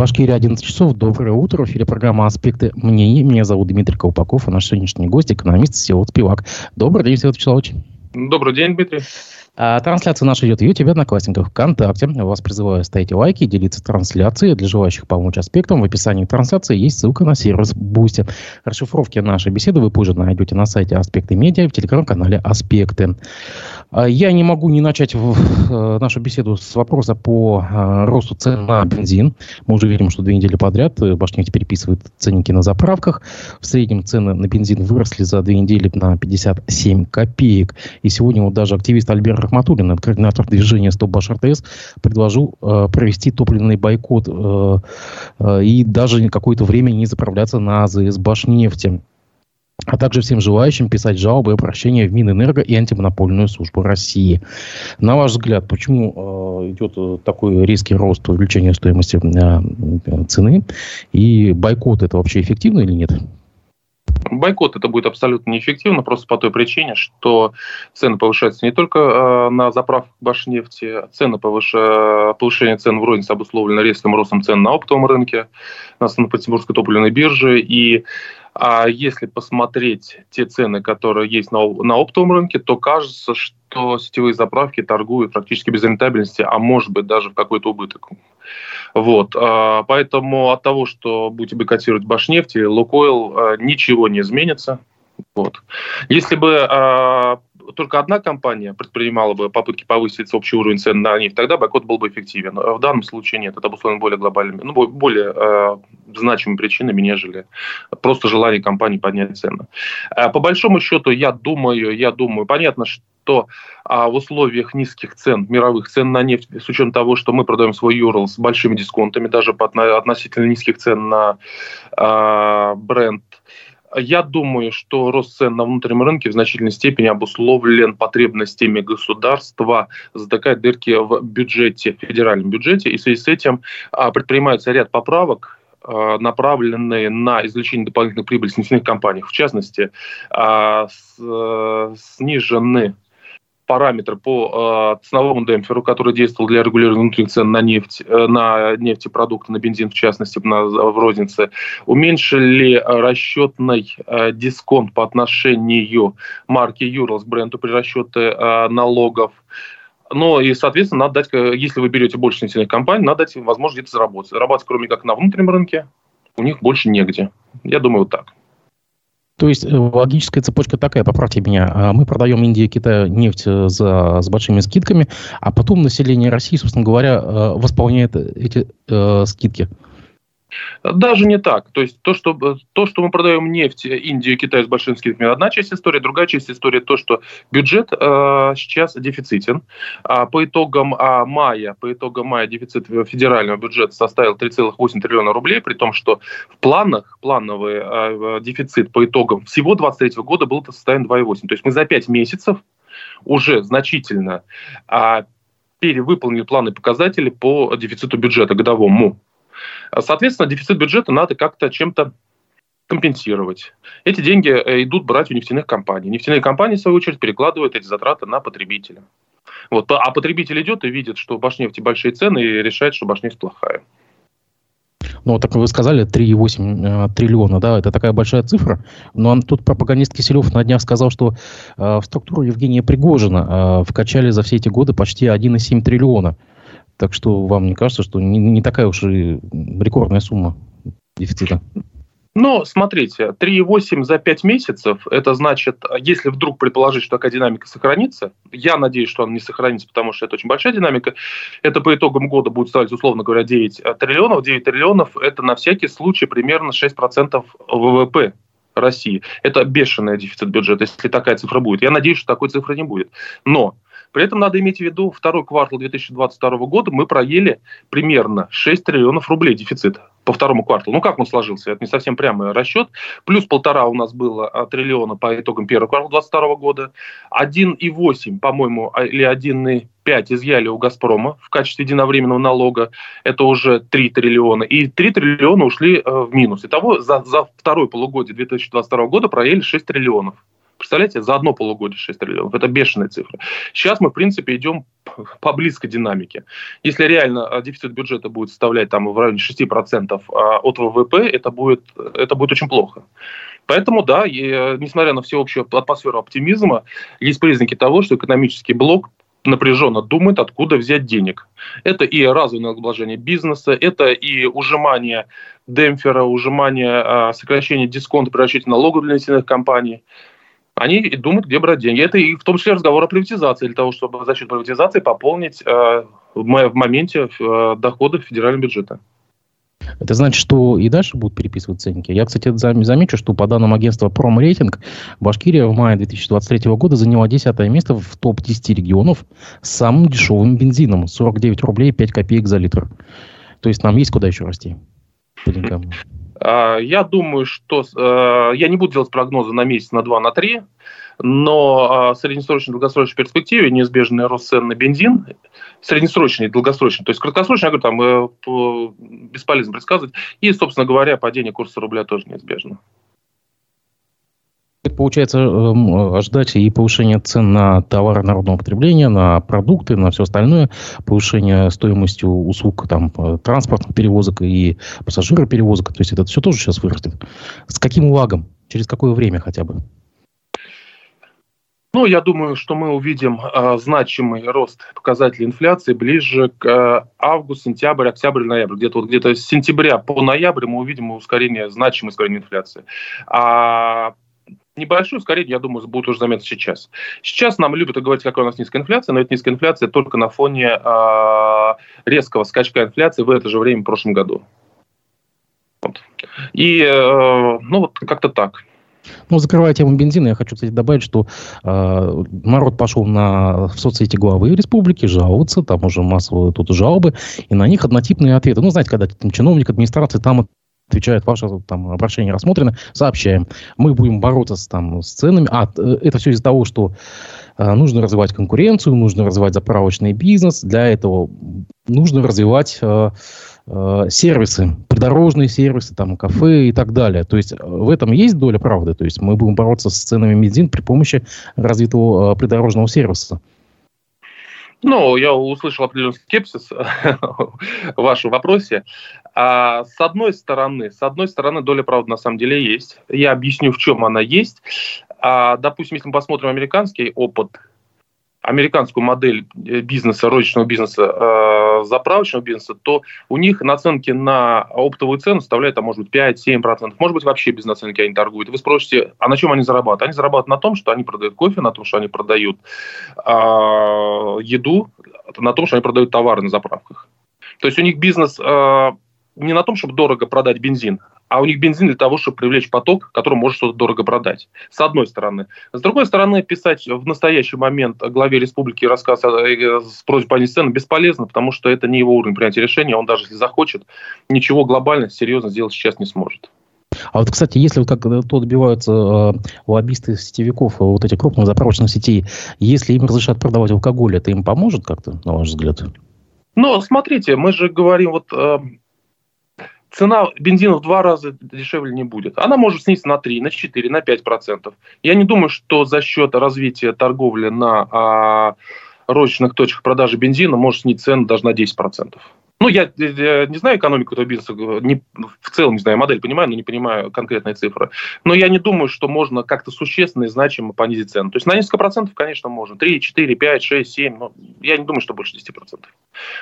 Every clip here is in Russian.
Башкирия 11 часов. Доброе утро. В эфире программа «Аспекты мнений». Меня зовут Дмитрий Колпаков, а наш сегодняшний гость – экономист Всеволод Спивак. Добрый день, Всеволод Вячеславович. Добрый день, Дмитрий. А, трансляция наша идет в YouTube, Одноклассниках, ВКонтакте. Вас призываю ставить лайки, делиться трансляцией. Для желающих помочь аспектам в описании трансляции есть ссылка на сервис Boosty. Расшифровки нашей беседы вы позже найдете на сайте Аспекты Медиа и в телеграм-канале Аспекты. А, я не могу не начать э, нашу беседу с вопроса по э, росту цен на бензин. Мы уже видим, что две недели подряд э, Башнефть переписывает ценники на заправках. В среднем цены на бензин выросли за две недели на 57 копеек. И сегодня вот даже активист Альберт Рахматуллин, координатор движения «Стоп Баш РТС», предложил провести топливный бойкот и даже какое-то время не заправляться на АЗС Башнефти а также всем желающим писать жалобы и обращения в Минэнерго и антимонопольную службу России. На ваш взгляд, почему э, идет э, такой резкий рост увеличения стоимости э, цены? И бойкот это вообще эффективно или нет? Бойкот это будет абсолютно неэффективно, просто по той причине, что цены повышаются не только э, на заправках Башнефти, цены повыш... повышение цен в рознице обусловлено резким ростом цен на оптовом рынке, на Санкт-Петербургской топливной бирже, и а если посмотреть те цены, которые есть на, на оптовом рынке, то кажется, что сетевые заправки торгуют практически без рентабельности, а может быть даже в какой-то убыток. Вот. А, поэтому от того, что будете бойкотировать Башнефть и Лукойл, а, ничего не изменится. Вот. Если бы а, только одна компания предпринимала бы попытки повысить общий уровень цен на нефть, тогда бойкот был бы эффективен. В данном случае нет. Это обусловлено более глобальными, ну, более э, значимыми причинами, нежели просто желание компании поднять цены. Э, по большому счету, я думаю, я думаю, понятно, что а в условиях низких цен, мировых цен на нефть, с учетом того, что мы продаем свой Юрл с большими дисконтами, даже по относительно низких цен на э, бренд, я думаю, что рост цен на внутреннем рынке в значительной степени обусловлен потребностями государства затыкать дырки в бюджете, в федеральном бюджете, и в связи с этим а, предпринимается ряд поправок, а, направленные на извлечение дополнительной прибыли с нефтяных компаний. В частности, а, э, снижены параметр по э, ценовому демпферу, который действовал для регулирования внутренних цен на нефть, э, на нефтепродукты, на бензин в частности, на, в рознице, уменьшили расчетный э, дисконт по отношению марки Юрлс бренду при расчете э, налогов. Но и, соответственно, надо дать, если вы берете больше нефтяных компаний, надо дать возможность где-то заработать. Заработать, кроме как на внутреннем рынке, у них больше негде. Я думаю, вот так. То есть э, логическая цепочка такая, поправьте меня, а, мы продаем Индии и Китаю нефть э, за, с большими скидками, а потом население России, собственно говоря, э, восполняет эти э, скидки. Даже не так. То есть то, что, то, что мы продаем нефть Индии и Китаю с большими скидками, одна часть истории, другая часть истории то, что бюджет э, сейчас дефицитен. А по итогам а, мая, по итогам мая дефицит федерального бюджета составил 3,8 триллиона рублей, при том, что в планах плановый э, дефицит по итогам всего 2023 года был составлен 2,8. То есть мы за 5 месяцев уже значительно э, перевыполнили планы показатели по дефициту бюджета годовому. Соответственно, дефицит бюджета надо как-то чем-то компенсировать. Эти деньги э, идут брать у нефтяных компаний. Нефтяные компании, в свою очередь, перекладывают эти затраты на потребителя. Вот. А потребитель идет и видит, что в Башнефти большие цены и решает, что Башнефть плохая. Ну, так вы сказали, 3,8 э, триллиона, да, это такая большая цифра. Но тут пропагандист Киселев на днях сказал, что э, в структуру Евгения Пригожина э, вкачали за все эти годы почти 1,7 триллиона. Так что вам не кажется, что не, не такая уж и рекордная сумма дефицита? Ну, смотрите, 3,8 за 5 месяцев, это значит, если вдруг предположить, что такая динамика сохранится, я надеюсь, что она не сохранится, потому что это очень большая динамика, это по итогам года будет ставить, условно говоря, 9 триллионов. 9 триллионов – это на всякий случай примерно 6% ВВП России. Это бешеный дефицит бюджета, если такая цифра будет. Я надеюсь, что такой цифры не будет. Но при этом надо иметь в виду, второй квартал 2022 года мы проели примерно 6 триллионов рублей дефицита по второму кварталу. Ну, как он сложился? Это не совсем прямой расчет. Плюс полтора у нас было а, триллиона по итогам первого квартала 2022 года. 1,8, по-моему, а, или 1,5 изъяли у «Газпрома» в качестве единовременного налога. Это уже 3 триллиона. И 3 триллиона ушли э, в минус. Итого за, за второе полугодие 2022 года проели 6 триллионов. Представляете, за одно полугодие 6 триллионов. Это бешеная цифра. Сейчас мы, в принципе, идем по близкой динамике. Если реально а, дефицит бюджета будет составлять там в районе 6% а, от ВВП, это будет, это будет очень плохо. Поэтому, да, и, э, несмотря на всеобщую атмосферу оптимизма, есть признаки того, что экономический блок напряженно думает, откуда взять денег. Это и разовое налогообложение бизнеса, это и ужимание демпфера, ужимание, сокращение дисконта расчете налогов для нефтяных компаний – они думают, где брать деньги. Это и в том числе разговор о приватизации, для того, чтобы за счет приватизации пополнить э, в моменте э, доходы федерального бюджета. Это значит, что и дальше будут переписывать ценники. Я, кстати, замечу, что по данным агентства Промрейтинг, Башкирия в мае 2023 года заняла 10 место в топ-10 регионов с самым дешевым бензином. 49 рублей 5 копеек за литр. То есть нам есть куда еще расти по деньгам. А, я думаю, что э, я не буду делать прогнозы на месяц, на два, на три, но в среднесрочной и долгосрочной перспективе неизбежный рост цен на бензин, среднесрочный и долгосрочный, то есть краткосрочный, я говорю, там э, бесполезно предсказывать, и, собственно говоря, падение курса рубля тоже неизбежно. Получается, эм, ждать и повышение цен на товары народного потребления, на продукты, на все остальное, повышение стоимости услуг там, э, транспортных перевозок и пассажироперевозок. То есть это все тоже сейчас вырастет. С каким лагом? Через какое время хотя бы? Ну, я думаю, что мы увидим э, значимый рост показателей инфляции ближе к э, август, сентябрь, октябрь, ноябрь. Где-то вот где-то с сентября по ноябрь мы увидим ускорение, значимое ускорение инфляции. А небольшое ускорение, я думаю, будет уже заметно сейчас. Сейчас нам любят говорить, какая у нас низкая инфляция, но это низкая инфляция только на фоне э, резкого скачка инфляции в это же время в прошлом году. Вот. И, э, ну, вот как-то так. Ну, закрывая тему бензина, я хочу, кстати, добавить, что э, народ пошел на, в соцсети главы республики жаловаться, там уже массовые тут жалобы, и на них однотипные ответы. Ну, знаете, когда там, чиновник администрации там отвечает, ваше там, обращение рассмотрено, сообщаем. Мы будем бороться с, там, с ценами. А, э, это все из-за того, что э, нужно развивать конкуренцию, нужно развивать заправочный бизнес. Для этого нужно развивать э, э, сервисы, придорожные сервисы, там, кафе и так далее. То есть э, в этом есть доля правды. То есть мы будем бороться с ценами бензин при помощи развитого э, придорожного сервиса. Ну, я услышал определенный скепсис в вашем вопросе. А, с одной стороны, с одной стороны, доля правды на самом деле есть. Я объясню, в чем она есть. А, допустим, если мы посмотрим американский опыт американскую модель э, бизнеса, розничного бизнеса, э, заправочного бизнеса, то у них наценки на оптовую цену составляют, а может быть, 5-7%. Может быть, вообще без наценки они торгуют. Вы спросите, а на чем они зарабатывают? Они зарабатывают на том, что они продают кофе, на том, что они продают э, еду, на том, что они продают товары на заправках. То есть у них бизнес э, не на том, чтобы дорого продать бензин, а у них бензин для того, чтобы привлечь поток, который может что-то дорого продать. С одной стороны. С другой стороны, писать в настоящий момент главе республики рассказ э, с просьбой понизить цены бесполезно, потому что это не его уровень принятия решения. Он даже если захочет, ничего глобально, серьезно сделать сейчас не сможет. А вот, кстати, если вот как то добиваются э, лоббисты сетевиков, вот этих крупных заправочных сетей, если им разрешат продавать алкоголь, это им поможет как-то, на ваш взгляд? Ну, смотрите, мы же говорим, вот э, цена бензина в два раза дешевле не будет. Она может снизиться на 3, на 4, на 5 процентов. Я не думаю, что за счет развития торговли на а, розничных точках продажи бензина может снизить цену даже на 10 процентов. Ну, я, я не знаю экономику этого бизнеса, не, в целом не знаю, модель понимаю, но не понимаю конкретные цифры. Но я не думаю, что можно как-то существенно и значимо понизить цену. То есть на несколько процентов, конечно, можно. 3, 4, 5, 6, 7, но я не думаю, что больше 10 процентов.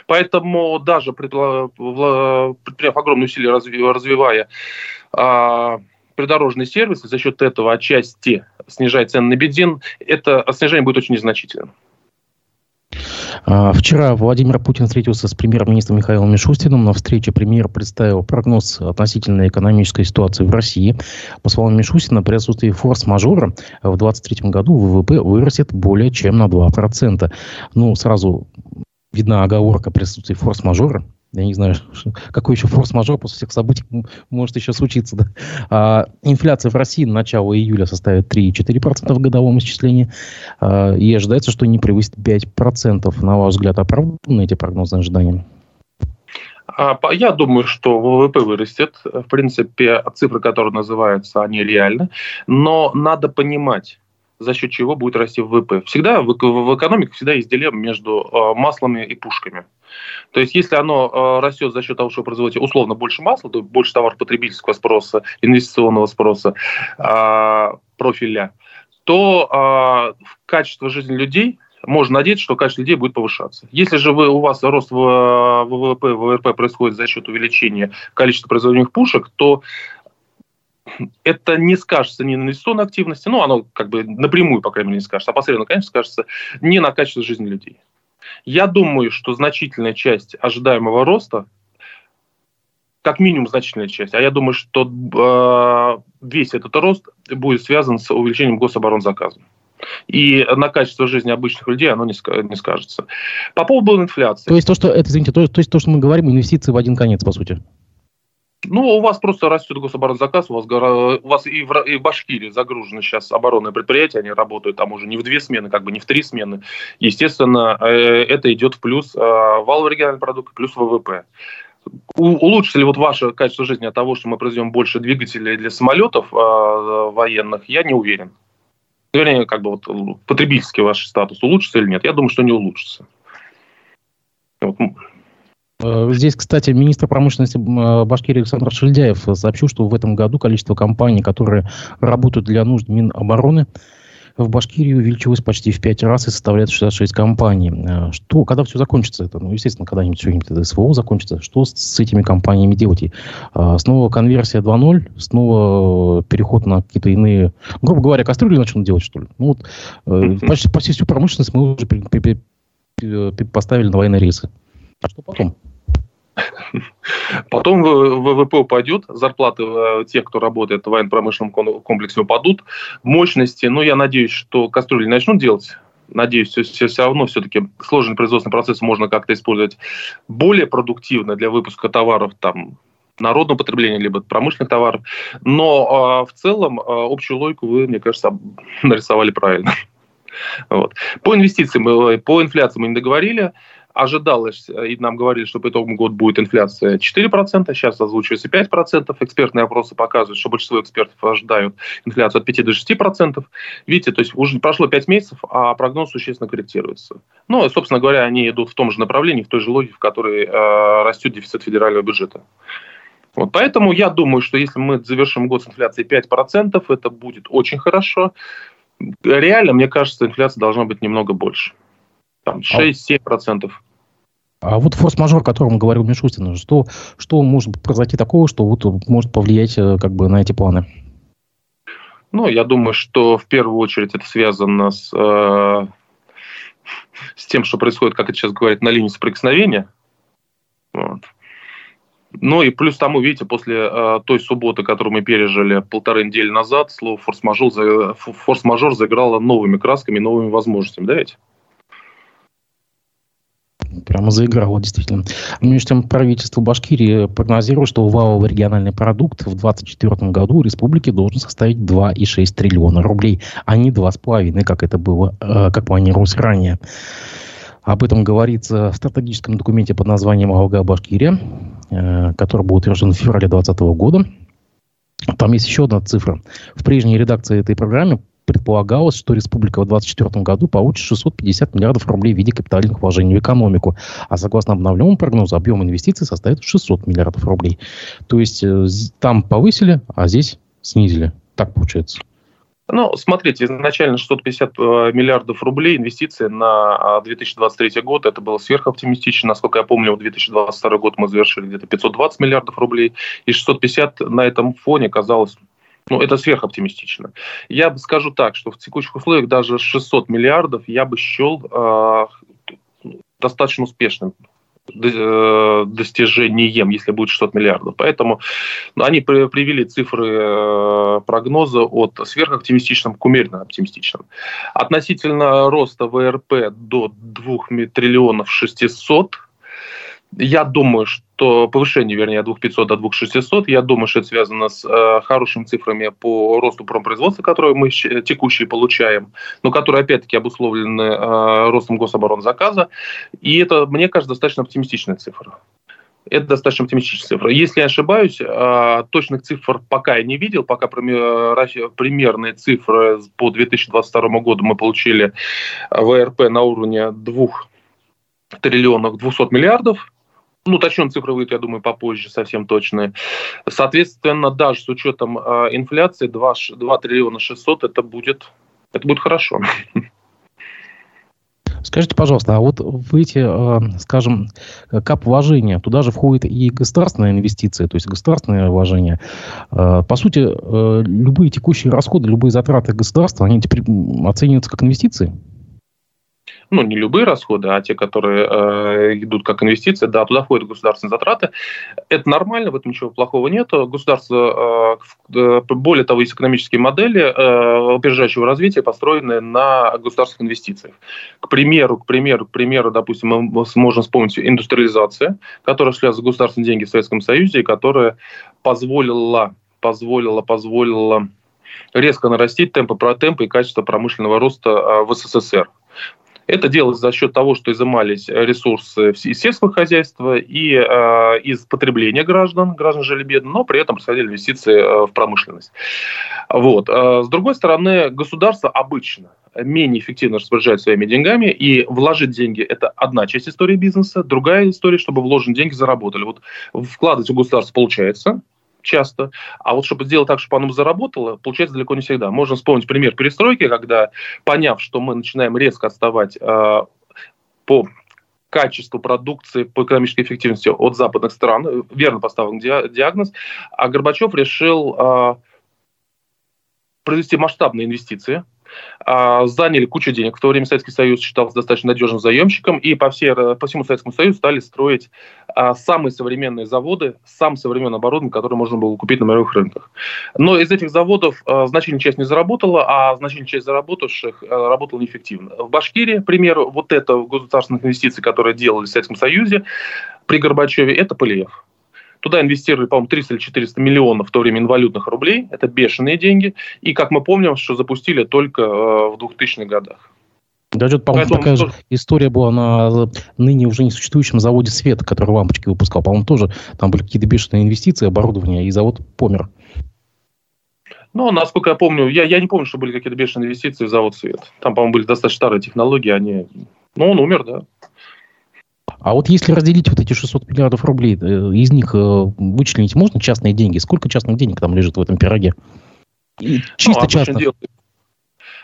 Поэтому даже предприняв огромные усилия, развивая а, придорожные сервисы, за счет этого отчасти снижать цены на бензин, это снижение будет очень незначительным. А, вчера Владимир Путин встретился с премьер-министром Михаилом Мишустиным. На встрече премьер представил прогноз относительно экономической ситуации в России. По словам Мишустина, при отсутствии форс-мажора в 2023 году ВВП вырастет более чем на 2%. Ну, сразу видна оговорка при отсутствии форс-мажора. Я не знаю, какой еще форс-мажор после всех событий может еще случиться. Да? А, инфляция в России на начало июля составит 3,4% в годовом исчислении. А, и ожидается, что не превысит 5%. На ваш взгляд, оправданы эти прогнозные ожидания? А, я думаю, что ВВП вырастет. В принципе, цифры, которые называются, они реальны. Но надо понимать, за счет чего будет расти ВВП. Всегда в, экономике всегда есть дилемма между э, маслами и пушками. То есть, если оно э, растет за счет того, что вы производите условно больше масла, то больше товаров потребительского спроса, инвестиционного спроса, э, профиля, то э, качество жизни людей можно надеяться, что качество людей будет повышаться. Если же вы, у вас рост в ВВП, ВВП происходит за счет увеличения количества производимых пушек, то это не скажется ни на инвестиционной активности, ну, оно как бы напрямую, по крайней мере, не скажется, а посредственно, конечно, скажется не на качество жизни людей. Я думаю, что значительная часть ожидаемого роста, как минимум значительная часть, а я думаю, что э, весь этот рост будет связан с увеличением гособоронзаказа. И на качество жизни обычных людей оно не, не скажется. По поводу инфляции. То есть то, что это, извините, то, то есть то, что мы говорим, инвестиции в один конец, по сути. Ну, у вас просто растет гособоронзаказ, у вас, у вас и, в, и в Башкирии загружены сейчас оборонные предприятия, они работают там уже не в две смены, как бы не в три смены. Естественно, э, это идет в плюс э, валовый региональный продукт, плюс ВВП. улучшится ли вот ваше качество жизни от того, что мы произведем больше двигателей для самолетов э, военных, я не уверен. Вернее, как бы вот потребительский ваш статус улучшится или нет? Я думаю, что не улучшится. Вот. Э, здесь, кстати, министр промышленности э, Башкирии Александр Шельдяев сообщил, что в этом году количество компаний, которые работают для нужд Минобороны, в Башкирии увеличилось почти в пять раз и составляет 66 компаний. Э, что, когда все закончится это? Ну, естественно, когда-нибудь все это СВО закончится. Что с, с этими компаниями делать? И, снова конверсия 2.0? Снова переход на какие-то иные... Грубо говоря, кастрюли начнут делать, что ли? Ну, вот, почти, почти всю промышленность мы уже поставили на военные рейсы. А что потом? Потом ВВП упадет, зарплаты э, тех, кто работает в военно-промышленном комплексе, упадут, мощности, ну, я надеюсь, что кастрюли начнут делать, надеюсь, все, все, все равно все-таки сложный производственный процесс можно как-то использовать более продуктивно для выпуска товаров там народного потребления, либо промышленных товаров. Но э, в целом э, общую логику вы, мне кажется, нарисовали правильно. Вот. По инвестициям, по инфляции мы не договорили ожидалось, э, и нам говорили, что по итогам года будет инфляция 4%, сейчас озвучивается 5%. Экспертные опросы показывают, что большинство экспертов ожидают инфляцию от 5 до 6%. Видите, то есть уже прошло 5 месяцев, а прогноз существенно корректируется. Ну, собственно говоря, они идут в том же направлении, в той же логике, в которой э, растет дефицит федерального бюджета. Вот, поэтому я думаю, что если мы завершим год с инфляцией 5%, это будет очень хорошо. Реально, мне кажется, инфляция должна быть немного больше. Там 6-7%. А вот форс-мажор, о котором говорил Мишустин, что, что может произойти такого, что вот может повлиять э, как бы на эти планы? Ну, я думаю, что в первую очередь это связано с, э, с тем, что происходит, как это сейчас говорят, на линии соприкосновения. Вот. Ну и плюс тому, видите, после э, той субботы, которую мы пережили полторы недели назад, слово форс-мажор, форс-мажор заиграло новыми красками, новыми возможностями, да ведь? Прямо заиграло, действительно. Между тем, правительство Башкирии прогнозирует, что валовый региональный продукт в 2024 году у республики должен составить 2,6 триллиона рублей, а не 2,5, как это было, э, как планировалось ранее. Об этом говорится в стратегическом документе под названием «Алга-Башкирия», э, который был утвержден в феврале 2020 года. Там есть еще одна цифра. В прежней редакции этой программы предполагалось, что республика в 2024 году получит 650 миллиардов рублей в виде капитальных вложений в экономику. А согласно обновленному прогнозу, объем инвестиций составит 600 миллиардов рублей. То есть э, там повысили, а здесь снизили. Так получается. Ну, смотрите, изначально 650 э, миллиардов рублей инвестиции на 2023 а, год. Это было сверхоптимистично. Насколько я помню, в 2022 год мы завершили где-то 520 миллиардов рублей. И 650 на этом фоне казалось ну, это сверхоптимистично. Я бы скажу так, что в текущих условиях даже 600 миллиардов я бы счел э, достаточно успешным э, достижением, если будет 600 миллиардов. Поэтому ну, они привели цифры э, прогноза от сверхоптимистичным к умеренно оптимистичным. Относительно роста ВРП до 2 триллионов 600 я думаю, что повышение, вернее, от 2500 до 2600, я думаю, что это связано с э, хорошими цифрами по росту промпроизводства, которые мы текущие получаем, но которые, опять-таки, обусловлены э, ростом гособоронзаказа. И это, мне кажется, достаточно оптимистичная цифра. Это достаточно оптимистическая цифра. Если я ошибаюсь, а, точных цифр пока я не видел, пока примерные цифры по 2022 году мы получили ВРП на уровне 2 триллионов 200 миллиардов, ну, точнее, цифры выйдут, я думаю, попозже, совсем точные. Соответственно, даже с учетом э, инфляции 2, 2 триллиона 600 это будет, это будет хорошо. Скажите, пожалуйста, а вот в эти, э, скажем, кап вложения, туда же входит и государственные инвестиции, то есть государственные вложения. Э, по сути, любые текущие расходы, любые затраты государства, они теперь оцениваются как инвестиции? Ну, не любые расходы, а те, которые э, идут как инвестиции, да, туда входят государственные затраты. Это нормально, в этом ничего плохого нет. Государство, э, э, более того, есть экономические модели э, развития, построенные на государственных инвестициях. К примеру, к примеру, к примеру, допустим, мы можем вспомнить индустриализация, которая шла за государственные деньги в Советском Союзе, и которая позволила, позволила, позволила резко нарастить темпы, темпы и качество промышленного роста э, в СССР. Это делалось за счет того, что изымались ресурсы из сельского хозяйства и э, из потребления граждан, граждан жили бедно, но при этом происходили инвестиции э, в промышленность. Вот. Э, с другой стороны, государство обычно менее эффективно распоряжает своими деньгами, и вложить деньги – это одна часть истории бизнеса, другая история, чтобы вложенные деньги заработали. Вот вкладывать в государство получается, часто. А вот чтобы сделать так, чтобы оно заработало, получается далеко не всегда. Можно вспомнить пример перестройки, когда, поняв, что мы начинаем резко отставать э, по качеству продукции, по экономической эффективности от западных стран, верно поставлен диагноз, а Горбачев решил э, произвести масштабные инвестиции – а, заняли кучу денег. В то время Советский Союз считался достаточно надежным заемщиком, и по, всей, по всему Советскому Союзу стали строить а, самые современные заводы, самое современное оборудование, которое можно было купить на мировых рынках. Но из этих заводов а, значительная часть не заработала, а значительная часть заработавших работала неэффективно. В Башкирии, к примеру, вот это государственных инвестиций, которые делали в Советском Союзе при Горбачеве, это Полиев. Туда инвестировали, по-моему, 300 или 400 миллионов в то время инвалютных рублей. Это бешеные деньги. И, как мы помним, что запустили только э, в 2000-х годах. Да, что по-моему, такая тоже... же история была на ныне уже не существующем заводе «Свет», который лампочки выпускал. По-моему, тоже там были какие-то бешеные инвестиции, оборудование, и завод помер. Ну, насколько я помню, я, я не помню, что были какие-то бешеные инвестиции в завод «Свет». Там, по-моему, были достаточно старые технологии, они... Ну, он умер, да. А вот если разделить вот эти 600 миллиардов рублей, э, из них э, вычленить можно частные деньги? Сколько частных денег там лежит в этом пироге? И чисто ну, частных.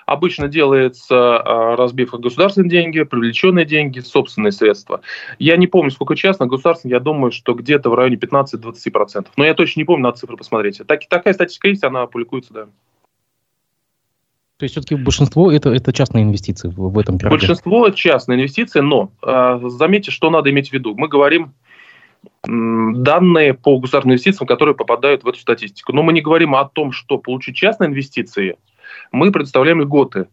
Обычно делается а, разбив государственные деньги, привлеченные деньги, собственные средства. Я не помню, сколько частных, государственных, я думаю, что где-то в районе 15-20%. Но я точно не помню, надо цифры посмотреть. Так, такая статистика есть, она публикуется, да. То есть все-таки большинство это, это частные инвестиции в, этом пироге? Большинство частные инвестиции, но э, заметьте, что надо иметь в виду. Мы говорим данные по государственным инвестициям, которые попадают в эту статистику. Но мы не говорим о том, что получить частные инвестиции, мы предоставляем льготы.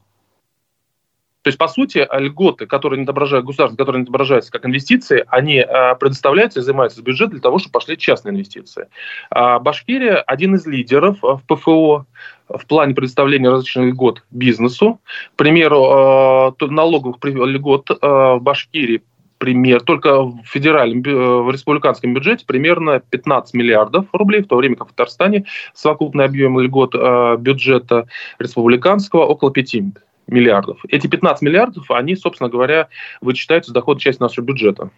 То есть, по сути, льготы, которые не отображают государство, которые не отображаются как инвестиции, они э, предоставляются и занимаются из бюджета для того, чтобы пошли частные инвестиции. А Башкирия один из лидеров в ПФО в плане предоставления различных льгот бизнесу. К примеру, э, налоговых льгот э, в Башкирии пример, только в федеральном, в республиканском бюджете примерно 15 миллиардов рублей, в то время как в Татарстане совокупный объем льгот бюджета республиканского около 5 миллиардов. Эти 15 миллиардов, они, собственно говоря, вычитаются с дохода части нашего бюджета.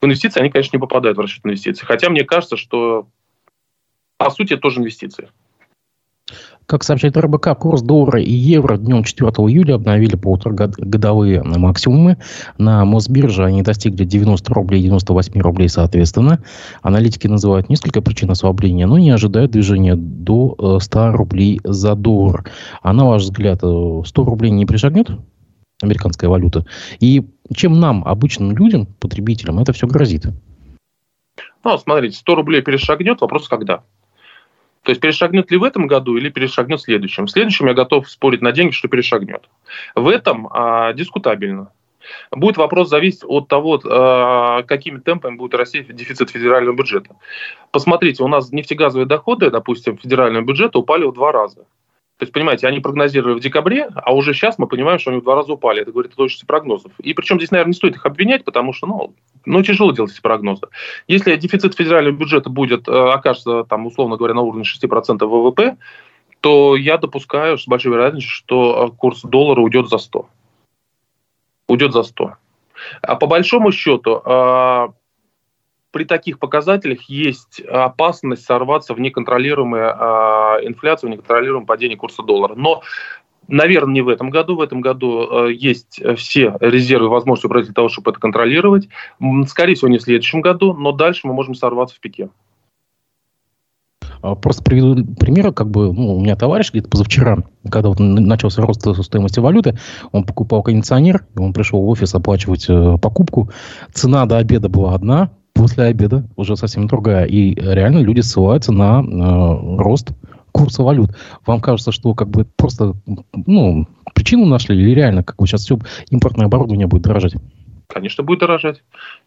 В инвестиции они, конечно, не попадают в расчет инвестиций. Хотя мне кажется, что по сути это тоже инвестиции. Как сообщает РБК, курс доллара и евро днем 4 июля обновили полуторагодовые максимумы. На Мосбирже они достигли 90 рублей и 98 рублей соответственно. Аналитики называют несколько причин ослабления, но не ожидают движения до 100 э, рублей за доллар. А на ваш взгляд, 100 э, рублей не пришагнет? Американская валюта. И чем нам, обычным людям, потребителям, это все грозит? Ну, смотрите, 100 рублей перешагнет, вопрос когда. То есть перешагнет ли в этом году или перешагнет в следующем. В следующем я готов спорить на деньги, что перешагнет. В этом а, дискутабельно. Будет вопрос зависеть от того, а, какими темпами будет расти дефицит федерального бюджета. Посмотрите, у нас нефтегазовые доходы, допустим, федерального бюджета упали в два раза. То есть, понимаете, они прогнозировали в декабре, а уже сейчас мы понимаем, что они в два раза упали. Это говорит о точности прогнозов. И причем здесь, наверное, не стоит их обвинять, потому что, ну, ну тяжело делать эти прогнозы. Если дефицит федерального бюджета будет, э, окажется, там, условно говоря, на уровне 6% ВВП, то я допускаю с большой вероятностью, что э, курс доллара уйдет за 100. Уйдет за 100. А по большому счету, э, при таких показателях есть опасность сорваться в неконтролируемую э, инфляцию, в неконтролируемое падение курса доллара. Но Наверное, не в этом году. В этом году э, есть все резервы и возможности для того, чтобы это контролировать. Скорее всего, не в следующем году, но дальше мы можем сорваться в пике. А, просто приведу пример, как бы, ну, у меня товарищ где-то позавчера, когда вот начался рост стоимости валюты, он покупал кондиционер, он пришел в офис оплачивать э, покупку, цена до обеда была одна, после обеда уже совсем другая. И реально люди ссылаются на э, рост курса валют. Вам кажется, что как бы просто ну, причину нашли или реально как бы сейчас все импортное оборудование будет дорожать? Конечно, будет дорожать.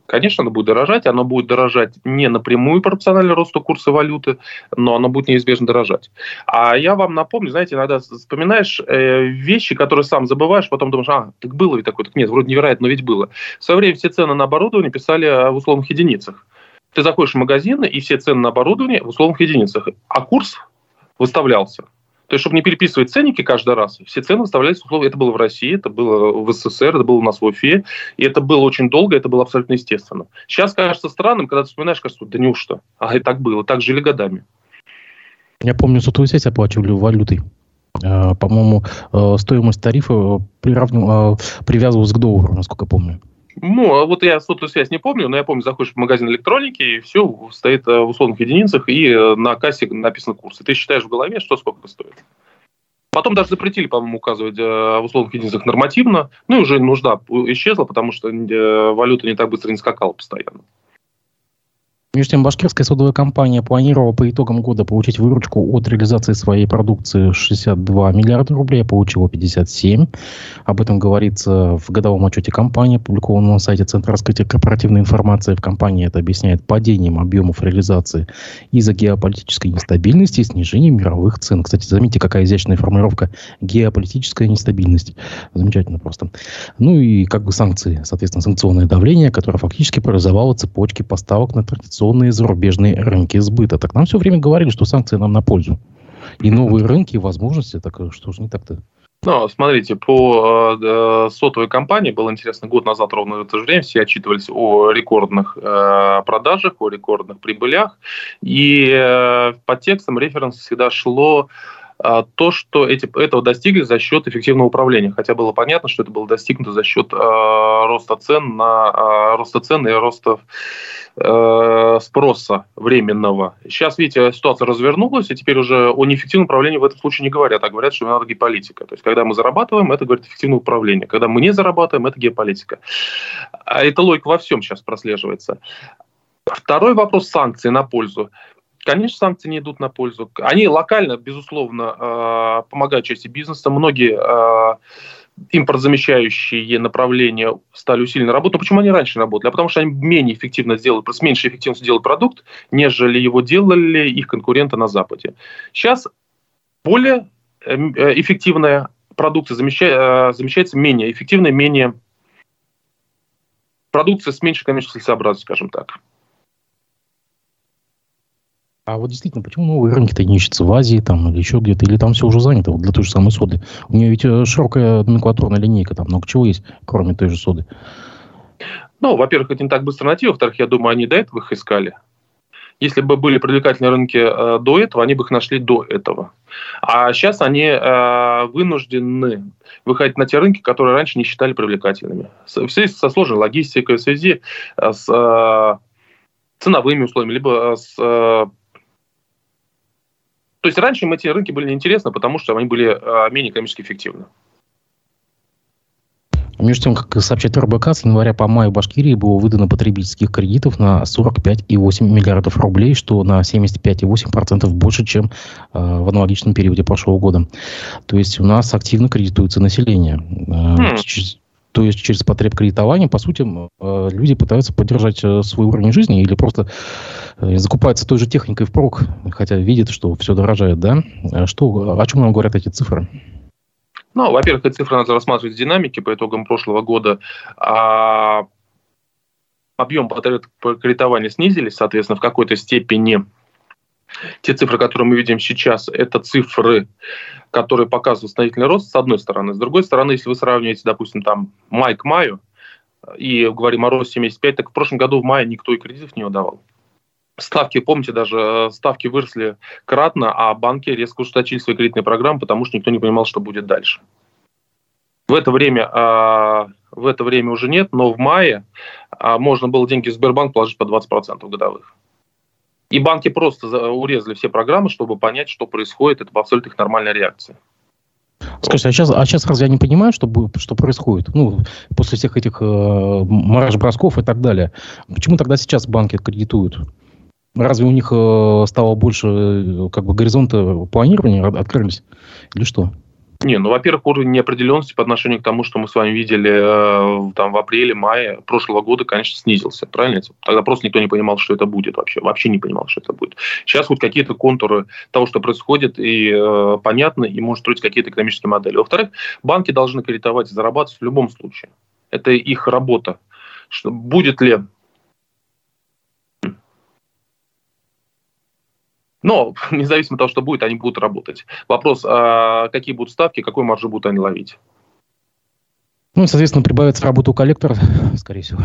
Конечно, оно будет дорожать. Оно будет дорожать не напрямую пропорционально росту курса валюты, но оно будет неизбежно дорожать. А я вам напомню, знаете, иногда вспоминаешь э, вещи, которые сам забываешь, потом думаешь, а, так было ведь такое. Так нет, вроде невероятно, но ведь было. В свое время все цены на оборудование писали в условных единицах. Ты заходишь в магазины, и все цены на оборудование в условных единицах. А курс выставлялся. Есть, чтобы не переписывать ценники каждый раз, все цены выставлялись условия. Это было в России, это было в СССР, это было у нас в Уфе, и это было очень долго, это было абсолютно естественно. Сейчас кажется странным, когда ты вспоминаешь, кажется, да неужто? А и так было, так жили годами. Я помню, сотовую связь оплачивали валютой. А, по-моему, э, стоимость тарифа приравнивалась, привязывалась к доллару, насколько помню. Ну, а вот я сотовую связь не помню, но я помню, заходишь в магазин электроники, и все стоит э, в условных единицах, и э, на кассе написан курс. И ты считаешь в голове, что сколько стоит. Потом даже запретили, по-моему, указывать э, в условных единицах нормативно. Ну и уже нужда исчезла, потому что валюта не так быстро не скакала постоянно. Между тем, башкирская содовая компания планировала по итогам года получить выручку от реализации своей продукции 62 миллиарда рублей, а получила 57. Об этом говорится в годовом отчете компании, опубликованном на сайте Центра раскрытия корпоративной информации. В компании это объясняет падением объемов реализации из-за геополитической нестабильности и снижения мировых цен. Кстати, заметьте, какая изящная формулировка геополитическая нестабильность. Замечательно просто. Ну и как бы санкции, соответственно, санкционное давление, которое фактически парализовало цепочки поставок на традиционные традиционные зарубежные рынки сбыта. Так нам все время говорили, что санкции нам на пользу. И новые рынки, и возможности, так что же не так-то? Ну, смотрите, по э, сотовой компании был интересно год назад ровно в это же время все отчитывались о рекордных э, продажах, о рекордных прибылях, и э, по текстам референс всегда шло э, то, что эти, этого достигли за счет эффективного управления. Хотя было понятно, что это было достигнуто за счет э, роста цен на э, роста цен и роста Э, спроса временного. Сейчас, видите, ситуация развернулась, и теперь уже о неэффективном управлении в этом случае не говорят, а говорят, что надо геополитика. То есть, когда мы зарабатываем, это говорит эффективное управление. Когда мы не зарабатываем, это геополитика. А эта логика во всем сейчас прослеживается. Второй вопрос санкций на пользу. Конечно, санкции не идут на пользу. Они локально, безусловно, э, помогают части бизнеса. Многие э, импортзамещающие направления стали усиленно работать. Но почему они раньше работали? А потому что они менее эффективно сделали, с меньшей эффективностью делают продукт, нежели его делали их конкуренты на Западе. Сейчас более эм, э, эффективная продукция замещается, э, замещается менее эффективной, менее продукция с меньшей коммерческой целесообразностью, скажем так. А вот действительно, почему новые рынки-то не ищутся в Азии там, или еще где-то, или там все уже занято вот для той же самой соды? У нее ведь э, широкая номенклатурная линейка, там много чего есть, кроме той же соды. Ну, во-первых, это не так быстро найти, во-вторых, я думаю, они до этого их искали. Если бы были привлекательные рынки э, до этого, они бы их нашли до этого. А сейчас они э, вынуждены выходить на те рынки, которые раньше не считали привлекательными. В связи со сложной логистикой, в связи э, с э, ценовыми условиями, либо э, с то есть раньше им эти рынки были неинтересны, потому что они были а, менее экономически эффективны. Между тем, как сообщает РБК, с января по маю в Башкирии было выдано потребительских кредитов на 45,8 миллиардов рублей, что на 75,8% больше, чем э, в аналогичном периоде прошлого года. То есть у нас активно кредитуется население. Э, То есть через потреб кредитования, по сути, э, люди пытаются поддержать э, свой уровень жизни или просто э, закупаются той же техникой впрок, хотя видят, что все дорожает, да? Что, о чем нам говорят эти цифры? Ну, во-первых, эти цифры надо рассматривать в динамике по итогам прошлого года. А объем потреб кредитования снизились, соответственно, в какой-то степени те цифры, которые мы видим сейчас, это цифры, которые показывают восстановительный рост, с одной стороны. С другой стороны, если вы сравниваете, допустим, там май к маю, и говорим о росте 75, так в прошлом году в мае никто и кредитов не выдавал. Ставки, помните, даже э, ставки выросли кратно, а банки резко ужесточили свои кредитные программы, потому что никто не понимал, что будет дальше. В это время, а, в это время уже нет, но в мае можно было деньги в Сбербанк положить по 20% годовых. И банки просто урезали все программы, чтобы понять, что происходит. Это абсолютно их нормальная реакция. Скажите, а сейчас, а сейчас разве они понимают, что, что происходит? Ну, после всех этих э, марш-бросков и так далее. Почему тогда сейчас банки кредитуют? Разве у них э, стало больше э, как бы горизонта планирования открылись? Или что? Не, ну, во-первых, уровень неопределенности по отношению к тому, что мы с вами видели э, там, в апреле, мае прошлого года, конечно, снизился. Правильно? Тогда просто никто не понимал, что это будет вообще. Вообще не понимал, что это будет. Сейчас вот какие-то контуры того, что происходит, и э, понятны, и может строить какие-то экономические модели. Во-вторых, банки должны кредитовать и зарабатывать в любом случае. Это их работа. Что, будет ли Но независимо от того, что будет, они будут работать. Вопрос, а какие будут ставки, какой маржи будут они ловить? Ну, соответственно, прибавится работа у коллектора, скорее всего.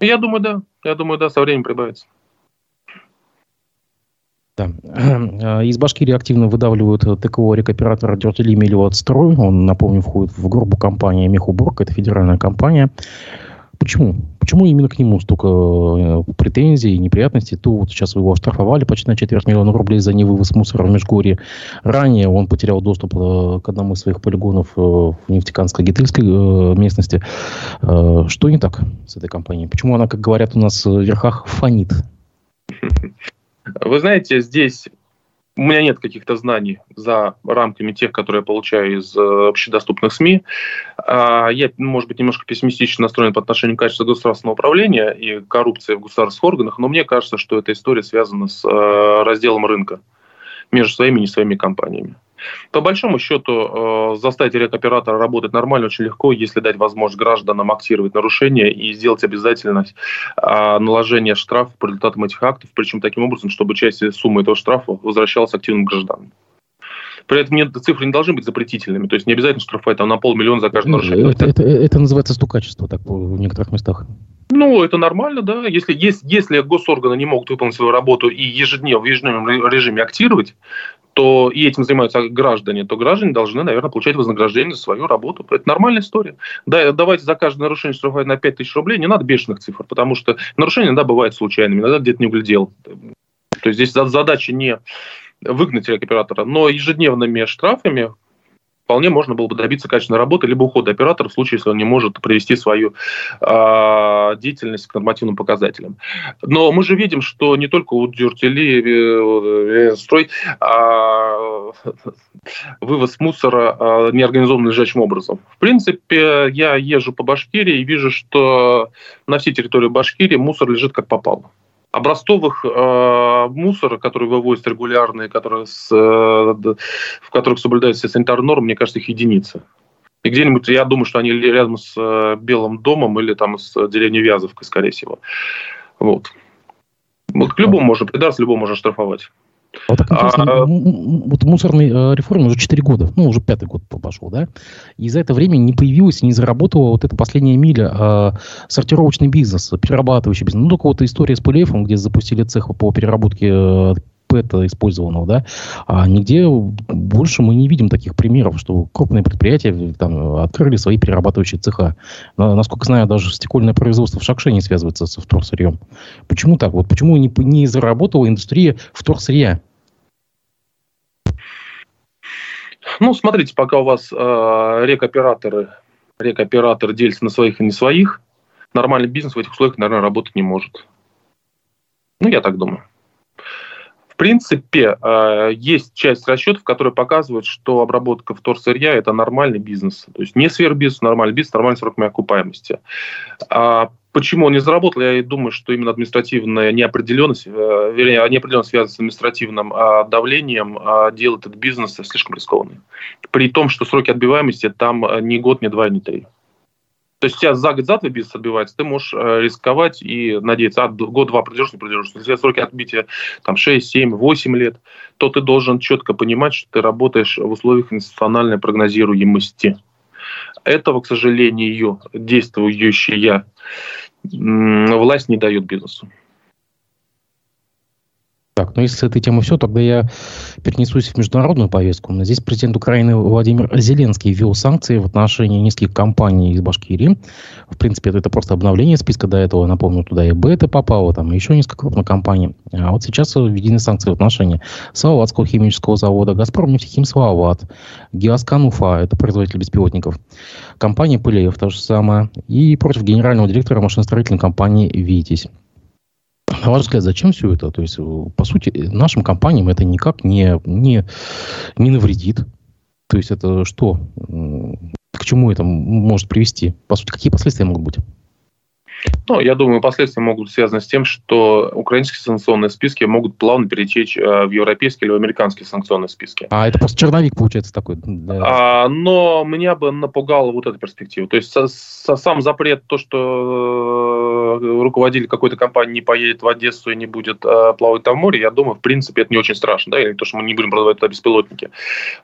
Я думаю, да. Я думаю, да, со временем прибавится. Да. Из Башкирии активно выдавливают ТКО рекоператора Дертели Миллиот Строй. Он, напомню, входит в группу компании Мехуборг. Это федеральная компания. Почему? Почему именно к нему столько э, претензий и неприятностей? То вот сейчас его оштрафовали почти на четверть миллиона рублей за невывоз мусора в Межгорье. Ранее он потерял доступ э, к одному из своих полигонов э, в нефтеканской гительской местности. Что не так с этой компанией? Почему она, как говорят у нас в верхах, фонит? Вы знаете, здесь у меня нет каких-то знаний за рамками тех, которые я получаю из э, общедоступных СМИ. А, я, может быть, немножко пессимистично настроен по отношению к качеству государственного управления и коррупции в государственных органах, но мне кажется, что эта история связана с э, разделом рынка между своими и не своими компаниями. По большому счету, э, заставить рекоператора работать нормально очень легко, если дать возможность гражданам актировать нарушения и сделать обязательность э, наложения штрафа по результатам этих актов, причем таким образом, чтобы часть суммы этого штрафа возвращалась активным гражданам. При этом нет, цифры не должны быть запретительными. То есть не обязательно штрафовать там, на полмиллиона за каждое нарушение. Это, это, это называется стукачество так, в некоторых местах. Ну, это нормально, да. Если, если, если госорганы не могут выполнить свою работу и ежедневно, в ежедневном режиме актировать, то и этим занимаются граждане, то граждане должны, наверное, получать вознаграждение за свою работу. Это нормальная история. Да, давайте за каждое нарушение штрафовать на 5 тысяч рублей, не надо бешеных цифр, потому что нарушения иногда бывают случайными, иногда где-то не углядел. То есть здесь задача не выгнать рекоператора, но ежедневными штрафами вполне можно было бы добиться качественной работы, либо ухода оператора в случае, если он не может привести свою э, деятельность к нормативным показателям. Но мы же видим, что не только у Дюртели э, э, строй э, вывоз мусора э, не организован лежачим образом. В принципе, я езжу по Башкирии и вижу, что на всей территории Башкирии мусор лежит как попало образцовых э, мусора, которые вывозят регулярные, которые с, э, в которых соблюдаются санитарные нормы, мне кажется, их единицы. И где-нибудь, я думаю, что они рядом с э, Белым домом или там с деревней Вязовкой, скорее всего. Вот. Вот к любому можно придраться, любому можно штрафовать. Вот так интересно, а, вот мусорной э, реформе уже 4 года, ну, уже пятый год пошел, да, и за это время не появилась, не заработала вот эта последняя миля э, сортировочный бизнес, перерабатывающий бизнес. Ну, только вот история с Пулеевым, где запустили цех по переработке э, ПЭТа использованного, да, а нигде больше мы не видим таких примеров, что крупные предприятия там, открыли свои перерабатывающие цеха. Но, насколько знаю, даже стекольное производство в Шакше не связывается со вторсырьем. Почему так? Вот почему не, не заработала индустрия вторсырья? Ну, смотрите, пока у вас э, рекоператоры, рекоператор делятся на своих и не своих, нормальный бизнес в этих условиях, наверное, работать не может. Ну, я так думаю. В принципе, э, есть часть расчетов, которые показывают, что обработка вторсырья – это нормальный бизнес. То есть не сверхбизнес, нормальный бизнес, нормальный сроками окупаемости. А почему он не заработал? Я думаю, что именно административная неопределенность, э, вернее, неопределенность связана с административным а, давлением, а, делает этот бизнес слишком рискованным. При том, что сроки отбиваемости там э, не год, не два, не три. То есть сейчас за год, за два бизнес отбивается, ты можешь э, рисковать и надеяться, а год-два продержишь, не продержишь. Если сроки отбития там 6, 7, 8 лет, то ты должен четко понимать, что ты работаешь в условиях институциональной прогнозируемости. Этого, к сожалению, действующая власть не дает бизнесу. Так, ну если с этой темы все, тогда я перенесусь в международную повестку. Здесь президент Украины Владимир Зеленский ввел санкции в отношении низких компаний из Башкирии. В принципе, это, просто обновление списка до этого. Напомню, туда и Бета попало, там еще несколько крупных компаний. А вот сейчас введены санкции в отношении Салаватского химического завода, Газпром нефтехим Салават, Геоскан Уфа, это производитель беспилотников, компания Пылеев, то же самое, и против генерального директора машиностроительной компании «Витязь». На ваш взгляд, зачем все это? То есть, по сути, нашим компаниям это никак не, не, не навредит. То есть, это что? К чему это может привести? По сути, какие последствия могут быть? Ну, я думаю, последствия могут быть связаны с тем, что украинские санкционные списки могут плавно перетечь э, в европейские или в американские санкционные списки. А это просто черновик получается такой? Да. А, но меня бы напугала вот эта перспектива. То есть со, со, сам запрет, то, что э, руководитель какой-то компании не поедет в Одессу и не будет э, плавать там в море, я думаю, в принципе, это не очень страшно. Да? Или то, что мы не будем продавать туда беспилотники.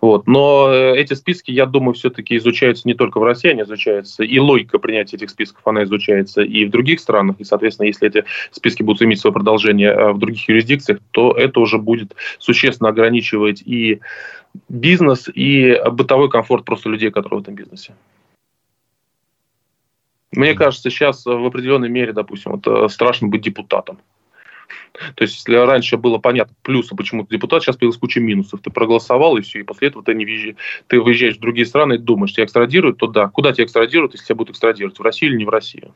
Вот. Но э, эти списки, я думаю, все-таки изучаются не только в России, они изучаются, и логика принятия этих списков, она изучается и в других странах. И, соответственно, если эти списки будут иметь свое продолжение э, в других юрисдикциях, то это уже будет существенно ограничивать и бизнес, и бытовой комфорт просто людей, которые в этом бизнесе. Мне кажется, сейчас в определенной мере, допустим, вот, э, страшно быть депутатом. То есть, если раньше было понятно плюсы, почему ты депутат, сейчас появилась куча минусов. Ты проголосовал, и все, и после этого ты, не въезжаешь, ты выезжаешь в другие страны и думаешь, тебя экстрадируют, то да. Куда тебя экстрадируют, если тебя будут экстрадировать? В Россию или не в Россию?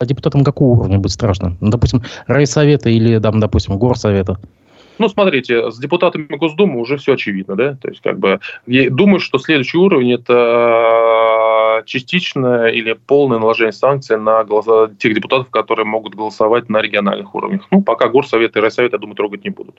А депутатам какого уровня будет страшно? Ну, допустим, райсовета или, там, допустим, горсовета? Ну, смотрите, с депутатами Госдумы уже все очевидно, да? То есть, как бы, я думаю, что следующий уровень – это частичное или полное наложение санкций на голоса тех депутатов, которые могут голосовать на региональных уровнях. Ну, пока горсовет и райсовет, я думаю, трогать не будут.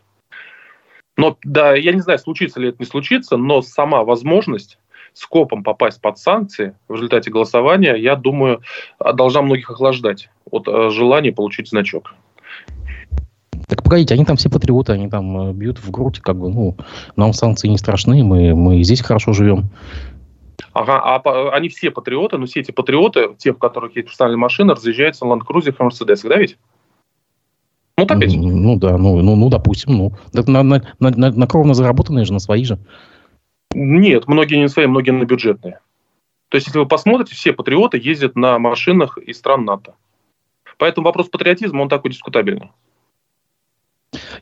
Но, да, я не знаю, случится ли это, не случится, но сама возможность скопом попасть под санкции в результате голосования, я думаю, должна многих охлаждать от э, желания получить значок. Так погодите, они там все патриоты, они там э, бьют в грудь, как бы, ну, нам санкции не страшны, мы, мы здесь хорошо живем. Ага, а они все патриоты, но все эти патриоты, те, у которых есть персональная машина, разъезжаются на Cruiser и Mercedes, да ведь? Ну, так ведь? Ну, да, ну, ну, ну допустим, ну. На, на, на, на кровно заработанные же, на свои же. Нет, многие не свои, многие на бюджетные. То есть, если вы посмотрите, все патриоты ездят на машинах из стран НАТО. Поэтому вопрос патриотизма, он такой дискутабельный.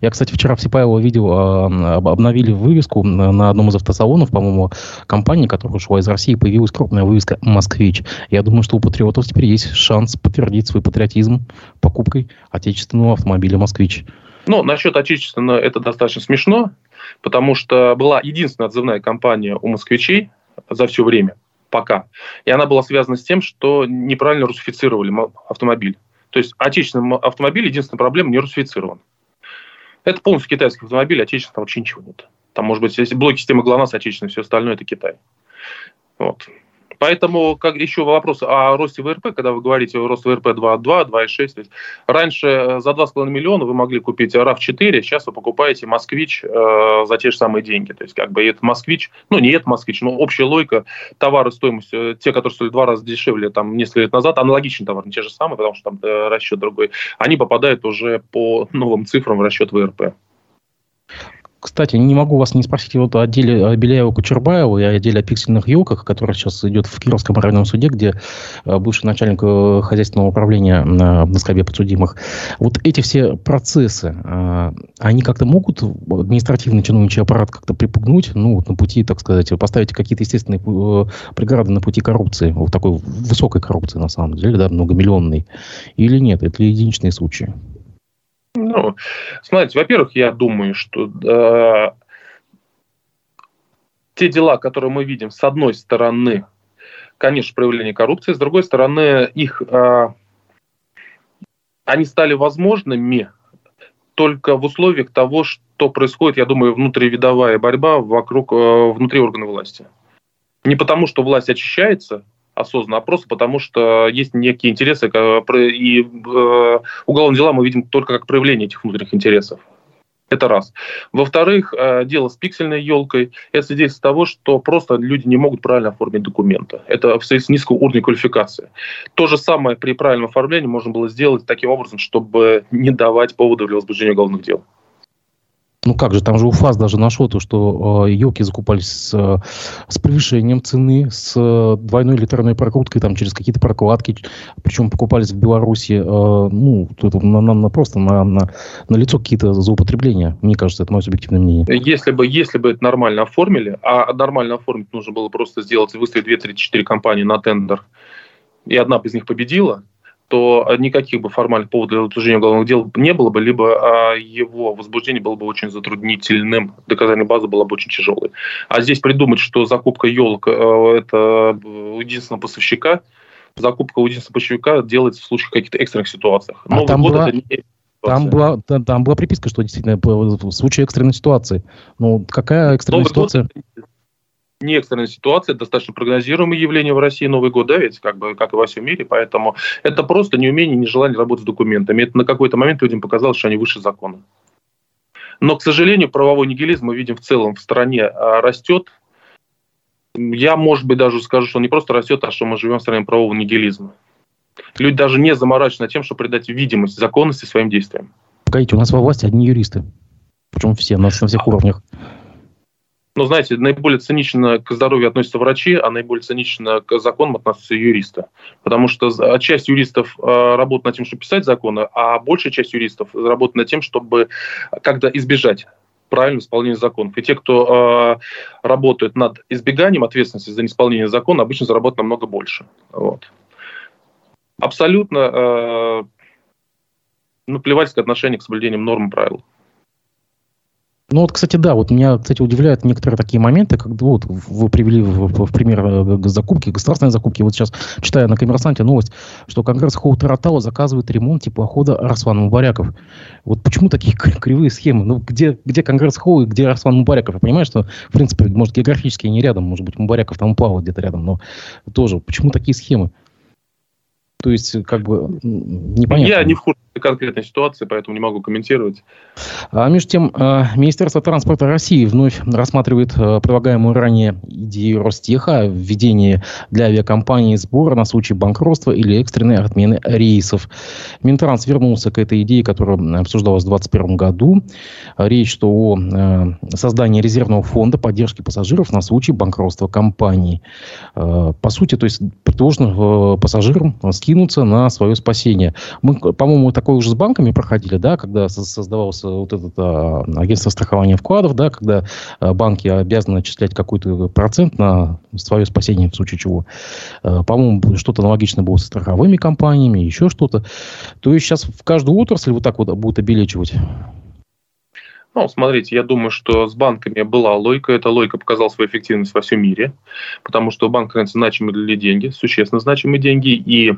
Я, кстати, вчера в Сипаево видел, а, обновили вывеску на одном из автосалонов, по-моему, компании, которая ушла из России, появилась крупная вывеска «Москвич». Я думаю, что у патриотов теперь есть шанс подтвердить свой патриотизм покупкой отечественного автомобиля «Москвич». Ну, насчет отечественного это достаточно смешно, потому что была единственная отзывная кампания у москвичей за все время, пока. И она была связана с тем, что неправильно русифицировали автомобиль. То есть отечественный автомобиль, единственная проблема, не русифицирован. Это полностью китайский автомобиль, отечественного вообще ничего нет. Там, может быть, если блоки системы ГЛОНАСС отечественные, все остальное это Китай. Вот. Поэтому как еще вопрос о росте ВРП, когда вы говорите о росте ВРП 2,2, 2,6. Раньше э, за 2,5 миллиона вы могли купить RAV4, сейчас вы покупаете «Москвич» э, за те же самые деньги. То есть как бы это «Москвич», ну не это «Москвич», но общая логика, товары стоимостью, э, те, которые стоили два раза дешевле там несколько лет назад, аналогичный товар, не те же самые, потому что там расчет другой, они попадают уже по новым цифрам в расчет ВРП. Кстати, не могу вас не спросить вот о деле Беляева-Кучербаева и о деле о пиксельных елках, который сейчас идет в Кировском районном суде, где э, бывший начальник э, хозяйственного управления на, на скобе подсудимых. Вот эти все процессы, э, они как-то могут административный чиновничий аппарат как-то припугнуть, ну, на пути, так сказать, поставить какие-то естественные преграды на пути коррупции, вот такой высокой коррупции, на самом деле, да, многомиллионной, или нет? Это единичные случаи? Ну, смотрите, во-первых, я думаю, что э, те дела, которые мы видим, с одной стороны, конечно, проявление коррупции, с другой стороны, их э, они стали возможными только в условиях того, что происходит, я думаю, внутривидовая борьба вокруг, э, внутри органов власти. Не потому, что власть очищается осознанно, а потому, что есть некие интересы, и э, уголовные дела мы видим только как проявление этих внутренних интересов. Это раз. Во-вторых, э, дело с пиксельной елкой – это свидетельство того, что просто люди не могут правильно оформить документы. Это в связи с низкого уровня квалификации. То же самое при правильном оформлении можно было сделать таким образом, чтобы не давать повода для возбуждения уголовных дел. Ну как же, там же УФАС даже нашел то, что э, елки закупались с, э, с превышением цены, с э, двойной или тройной прокруткой, там через какие-то прокладки, причем покупались в Беларуси, э, ну, это на, на, на, просто на, на, на лицо какие-то злоупотребления. Мне кажется, это мое субъективное мнение. Если бы, если бы это нормально оформили, а нормально оформить нужно было просто сделать, выставить 2-3-4 компании на тендер, и одна из них победила, то никаких бы формальных поводов для возбуждения уголовных дел не было бы, либо а, его возбуждение было бы очень затруднительным, доказательная база была бы очень тяжелой. А здесь придумать, что закупка елок э, это у единственного поставщика, закупка у единственного поставщика делается в случае каких-то экстренных ситуациях. А там год была... это не там была, там, там была приписка, что действительно в случае экстренной ситуации. Ну, какая экстренная Новый ситуация? Год не экстренная ситуация, это достаточно прогнозируемое явление в России Новый год, да, ведь как бы как и во всем мире, поэтому это просто неумение, нежелание работать с документами. Это на какой-то момент людям показалось, что они выше закона. Но, к сожалению, правовой нигилизм мы видим в целом в стране а, растет. Я, может быть, даже скажу, что он не просто растет, а что мы живем в стране правового нигилизма. Люди даже не заморачиваются тем, чтобы придать видимость законности своим действиям. Погодите, у нас во власти одни юристы. Причем все, на, на всех уровнях. Но, знаете, наиболее цинично к здоровью относятся врачи, а наиболее цинично к законам относятся юристы. Потому что часть юристов э, работает над тем, чтобы писать законы, а большая часть юристов работает над тем, чтобы как-то избежать правильного исполнения законов. И те, кто э, работает над избеганием ответственности за неисполнение закона, обычно заработают намного больше. Вот. Абсолютно э, наплевательское отношение к соблюдению норм и правил. Ну вот, кстати, да, вот меня, кстати, удивляют некоторые такие моменты, как вот вы привели в, в, пример э, закупки, государственной закупки. Вот сейчас читаю на коммерсанте новость, что Конгресс Хоутаратау заказывает ремонт теплохода Арслан Мубаряков. Вот почему такие кривые схемы? Ну где, где Конгресс Хоу и где Арслан Мубаряков? Я понимаю, что, в принципе, может, географически не рядом, может быть, Мубаряков там плавает где-то рядом, но тоже, почему такие схемы? То есть, как бы, непонятно. Я не в курсе конкретной ситуации, поэтому не могу комментировать. А между тем, а, Министерство транспорта России вновь рассматривает а, предлагаемую ранее идею Ростеха о введении для авиакомпании сбора на случай банкротства или экстренной отмены рейсов. Минтранс вернулся к этой идее, которая обсуждалась в 2021 году. Речь что о а, создании резервного фонда поддержки пассажиров на случай банкротства компании. По сути, то есть предложено пассажирам скинуться на свое спасение. Мы, по-моему, такое уже с банками проходили, да, когда создавался вот это а, агентство страхования вкладов, да, когда а, банки обязаны отчислять какой-то процент на свое спасение в случае чего. А, по-моему, что-то аналогичное было со страховыми компаниями, еще что-то. То есть сейчас в каждую отрасль вот так вот будут обелечивать. Ну, смотрите, я думаю, что с банками была лойка. Эта лойка показала свою эффективность во всем мире, потому что банк это значимые для деньги, существенно значимые деньги, и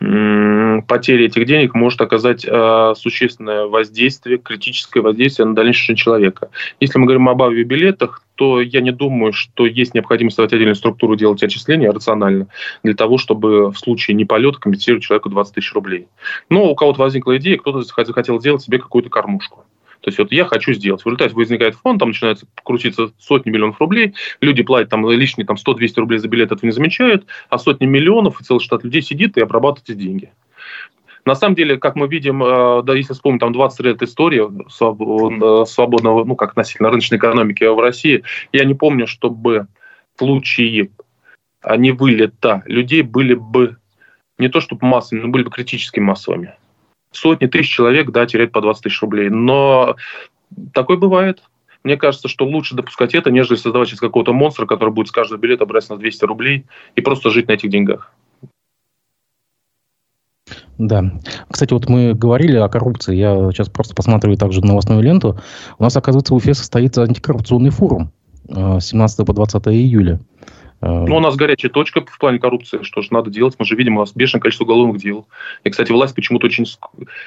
потеря этих денег может оказать э, существенное воздействие, критическое воздействие на дальнейшее человека. Если мы говорим об авиабилетах, то я не думаю, что есть необходимость создать отдельную структуру, делать отчисления рационально, для того, чтобы в случае неполета компенсировать человеку 20 тысяч рублей. Но у кого-то возникла идея, кто-то захотел сделать себе какую-то кормушку. То есть вот я хочу сделать. В результате возникает фонд, там начинается крутиться сотни миллионов рублей, люди платят там лишние там, 100-200 рублей за билет, этого не замечают, а сотни миллионов и целый штат людей сидит и обрабатывает эти деньги. На самом деле, как мы видим, э, да, если вспомним там 20 лет истории э, свободного, ну, как относительно рыночной экономики в России, я не помню, чтобы случаи а не вылета людей были бы не то чтобы массовыми, но были бы критически массовыми сотни тысяч человек, да, терять по 20 тысяч рублей. Но такое бывает. Мне кажется, что лучше допускать это, нежели создавать сейчас какого-то монстра, который будет с каждого билета брать на 200 рублей и просто жить на этих деньгах. Да. Кстати, вот мы говорили о коррупции. Я сейчас просто посматриваю также новостную ленту. У нас, оказывается, в Уфе состоится антикоррупционный форум с 17 по 20 июля. Э, ну, у нас горячая точка в плане коррупции. Что же надо делать? Мы же видим, у нас бешеное количество уголовных дел. И, кстати, власть почему-то очень...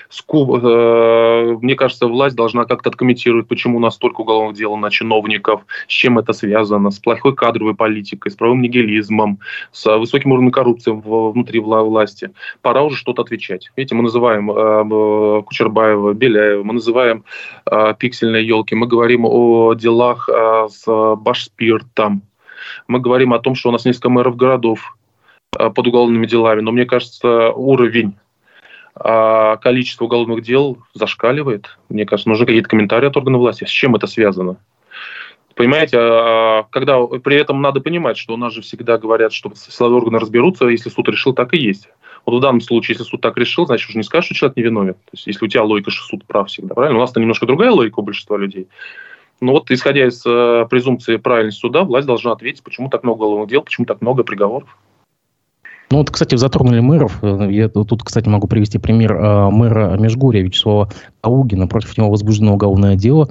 Ску... Э, мне кажется, власть должна как-то откомментировать, почему у нас столько уголовных дел на чиновников, с чем это связано, с плохой кадровой политикой, с правым нигилизмом, с высоким уровнем коррупции внутри власти. Пора уже что-то отвечать. Видите, мы называем э, Кучербаева, Беляева, мы называем пиксельные елки, мы говорим о делах с Башспиртом, мы говорим о том, что у нас несколько мэров городов э, под уголовными делами, но мне кажется, уровень а, количество уголовных дел зашкаливает. Мне кажется, нужны какие-то комментарии от органов власти. С чем это связано? Понимаете, а, когда при этом надо понимать, что у нас же всегда говорят, что силовые органы разберутся, если суд решил, так и есть. Вот в данном случае, если суд так решил, значит, уже не скажешь, что человек невиновен. То есть, если у тебя логика, что суд прав всегда, правильно? У нас-то немножко другая логика у большинства людей. Ну вот, исходя из э, презумпции правильности суда, власть должна ответить, почему так много уголовных дел, почему так много приговоров. Ну вот, кстати, затронули мэров. Э, я тут, кстати, могу привести пример э, мэра Межгорья Вячеслава Аугина. Против него возбуждено уголовное дело.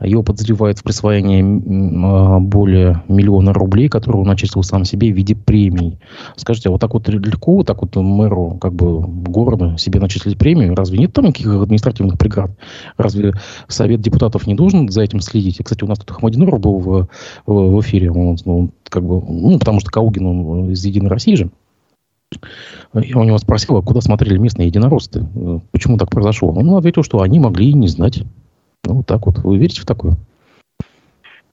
Его подозревают в присвоении э, более миллиона рублей, которые он начислил сам себе в виде премий. Скажите, а вот так вот легко, вот так вот мэру как бы города себе начислить премию? Разве нет там никаких административных преград? Разве Совет депутатов не должен за этим следить? Кстати, у нас тут Ахмадинуров был в, в, в эфире. Он, он, как бы, ну, потому что Каугин он из «Единой России» же. Я у него спросил, а куда смотрели местные единороссы? Почему так произошло? Он ответил, что они могли и не знать. Ну, вот так вот. Вы верите в такое?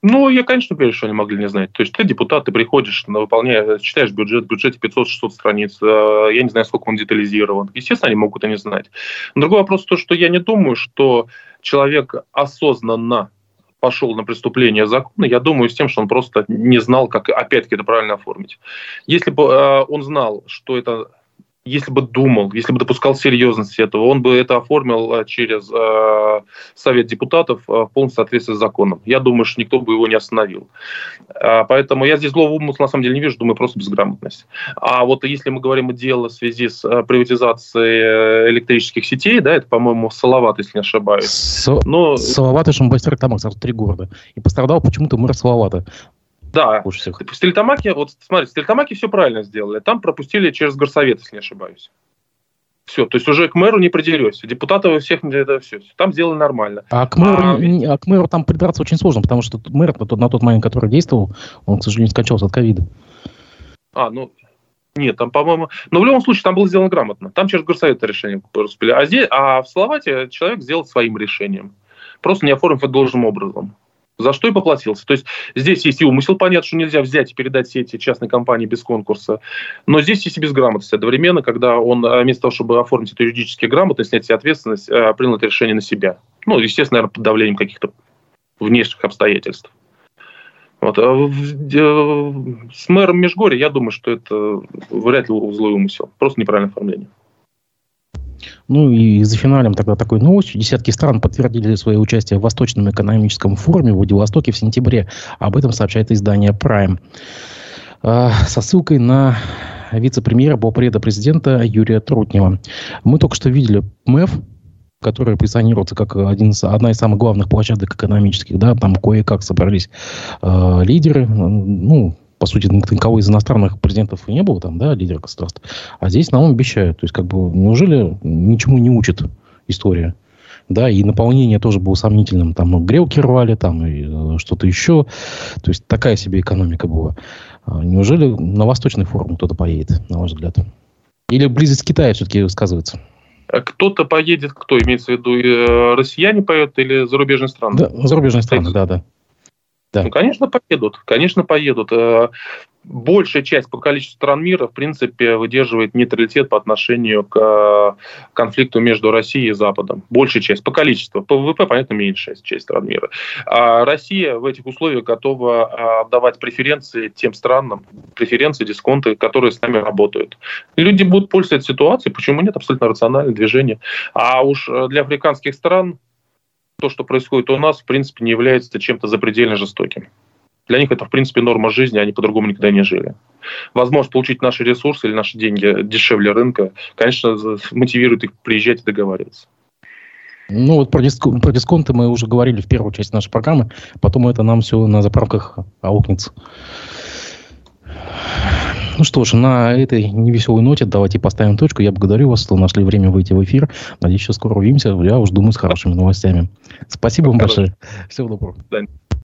Ну, я, конечно, верю, что они могли не знать. То есть ты депутат, ты приходишь, выполняешь, читаешь бюджет, в бюджете 500-600 страниц, э, я не знаю, сколько он детализирован. Естественно, они могут это не знать. другой вопрос то, что я не думаю, что человек осознанно пошел на преступление закона, я думаю, с тем, что он просто не знал, как опять-таки это правильно оформить. Если бы э, он знал, что это если бы думал, если бы допускал серьезность этого, он бы это оформил э, через э, Совет депутатов э, в полном соответствии с законом. Я думаю, что никто бы его не остановил. Э, поэтому я здесь злого умысла на самом деле не вижу, думаю, просто безграмотность. А вот если мы говорим о деле в связи с э, приватизацией электрических сетей, да, это, по-моему, Салават, если не ошибаюсь. Со- Но... Салават и Шамбастер Тамак, сразу три города. И пострадал почему-то мэр Салавата. Да. Лучше всех. В Стерлитамаке, вот смотрите, в Стерлитамаке все правильно сделали. Там пропустили через горсовет, если не ошибаюсь. Все, то есть уже к мэру не придерешься. Депутаты всех это все. Там сделали нормально. А к мэру, а, а к мэру там придраться очень сложно, потому что мэр на тот, на тот момент, который действовал, он, к сожалению, скончался от ковида. А, ну, нет, там, по-моему... Но в любом случае там было сделано грамотно. Там через горсовет это решение успели. А, здесь, а в Словакии человек сделал своим решением. Просто не оформив это должным образом за что и поплатился. То есть здесь есть и умысел, понятно, что нельзя взять и передать все эти частные компании без конкурса, но здесь есть и безграмотность одновременно, когда он э, вместо того, чтобы оформить эту юридически грамотно, снять себе ответственность, э, принял это решение на себя. Ну, естественно, наверное, под давлением каких-то внешних обстоятельств. Вот. А с мэром Межгорья, я думаю, что это вряд ли злой умысел, просто неправильное оформление. Ну и за финалем тогда такой новостью. Десятки стран подтвердили свое участие в Восточном экономическом форуме в Владивостоке в сентябре. Об этом сообщает издание Prime. А, со ссылкой на вице-премьера полпреда президента Юрия Трутнева. Мы только что видели МЭФ, которая позиционируется как один, одна из самых главных площадок экономических, да, там кое-как собрались э, лидеры, ну, по сути, никого из иностранных президентов не было там, да, лидеров государств. А здесь нам обещают. То есть, как бы, неужели ничему не учит история? Да, и наполнение тоже было сомнительным. Там грелки рвали, там и э, что-то еще. То есть, такая себе экономика была. А неужели на Восточный форум кто-то поедет, на ваш взгляд? Или близость Китая все-таки сказывается? А кто-то поедет, кто имеется в виду, э, россияне поют или зарубежные страны? Да, зарубежные страны, да, да. Да. Ну, конечно, поедут. Конечно, поедут. Э, большая часть по количеству стран мира, в принципе, выдерживает нейтралитет по отношению к э, конфликту между Россией и Западом. Большая часть по количеству. По ВВП, понятно, меньшая часть стран мира. А Россия в этих условиях готова давать преференции тем странам, преференции, дисконты, которые с нами работают. Люди будут пользоваться ситуацией, почему нет, абсолютно рациональное движение. А уж э, для африканских стран то, что происходит у нас, в принципе, не является чем-то запредельно жестоким. Для них это, в принципе, норма жизни, они по-другому никогда не жили. Возможность получить наши ресурсы или наши деньги дешевле рынка, конечно, мотивирует их приезжать и договариваться. Ну вот про, дискон, про дисконты мы уже говорили в первую часть нашей программы, потом это нам все на заправках аукнется. Ну что ж, на этой невеселой ноте давайте поставим точку. Я благодарю вас, что нашли время выйти в эфир. Надеюсь, что скоро увидимся. Я уж думаю, с хорошими новостями. Спасибо вам большое. Всего доброго.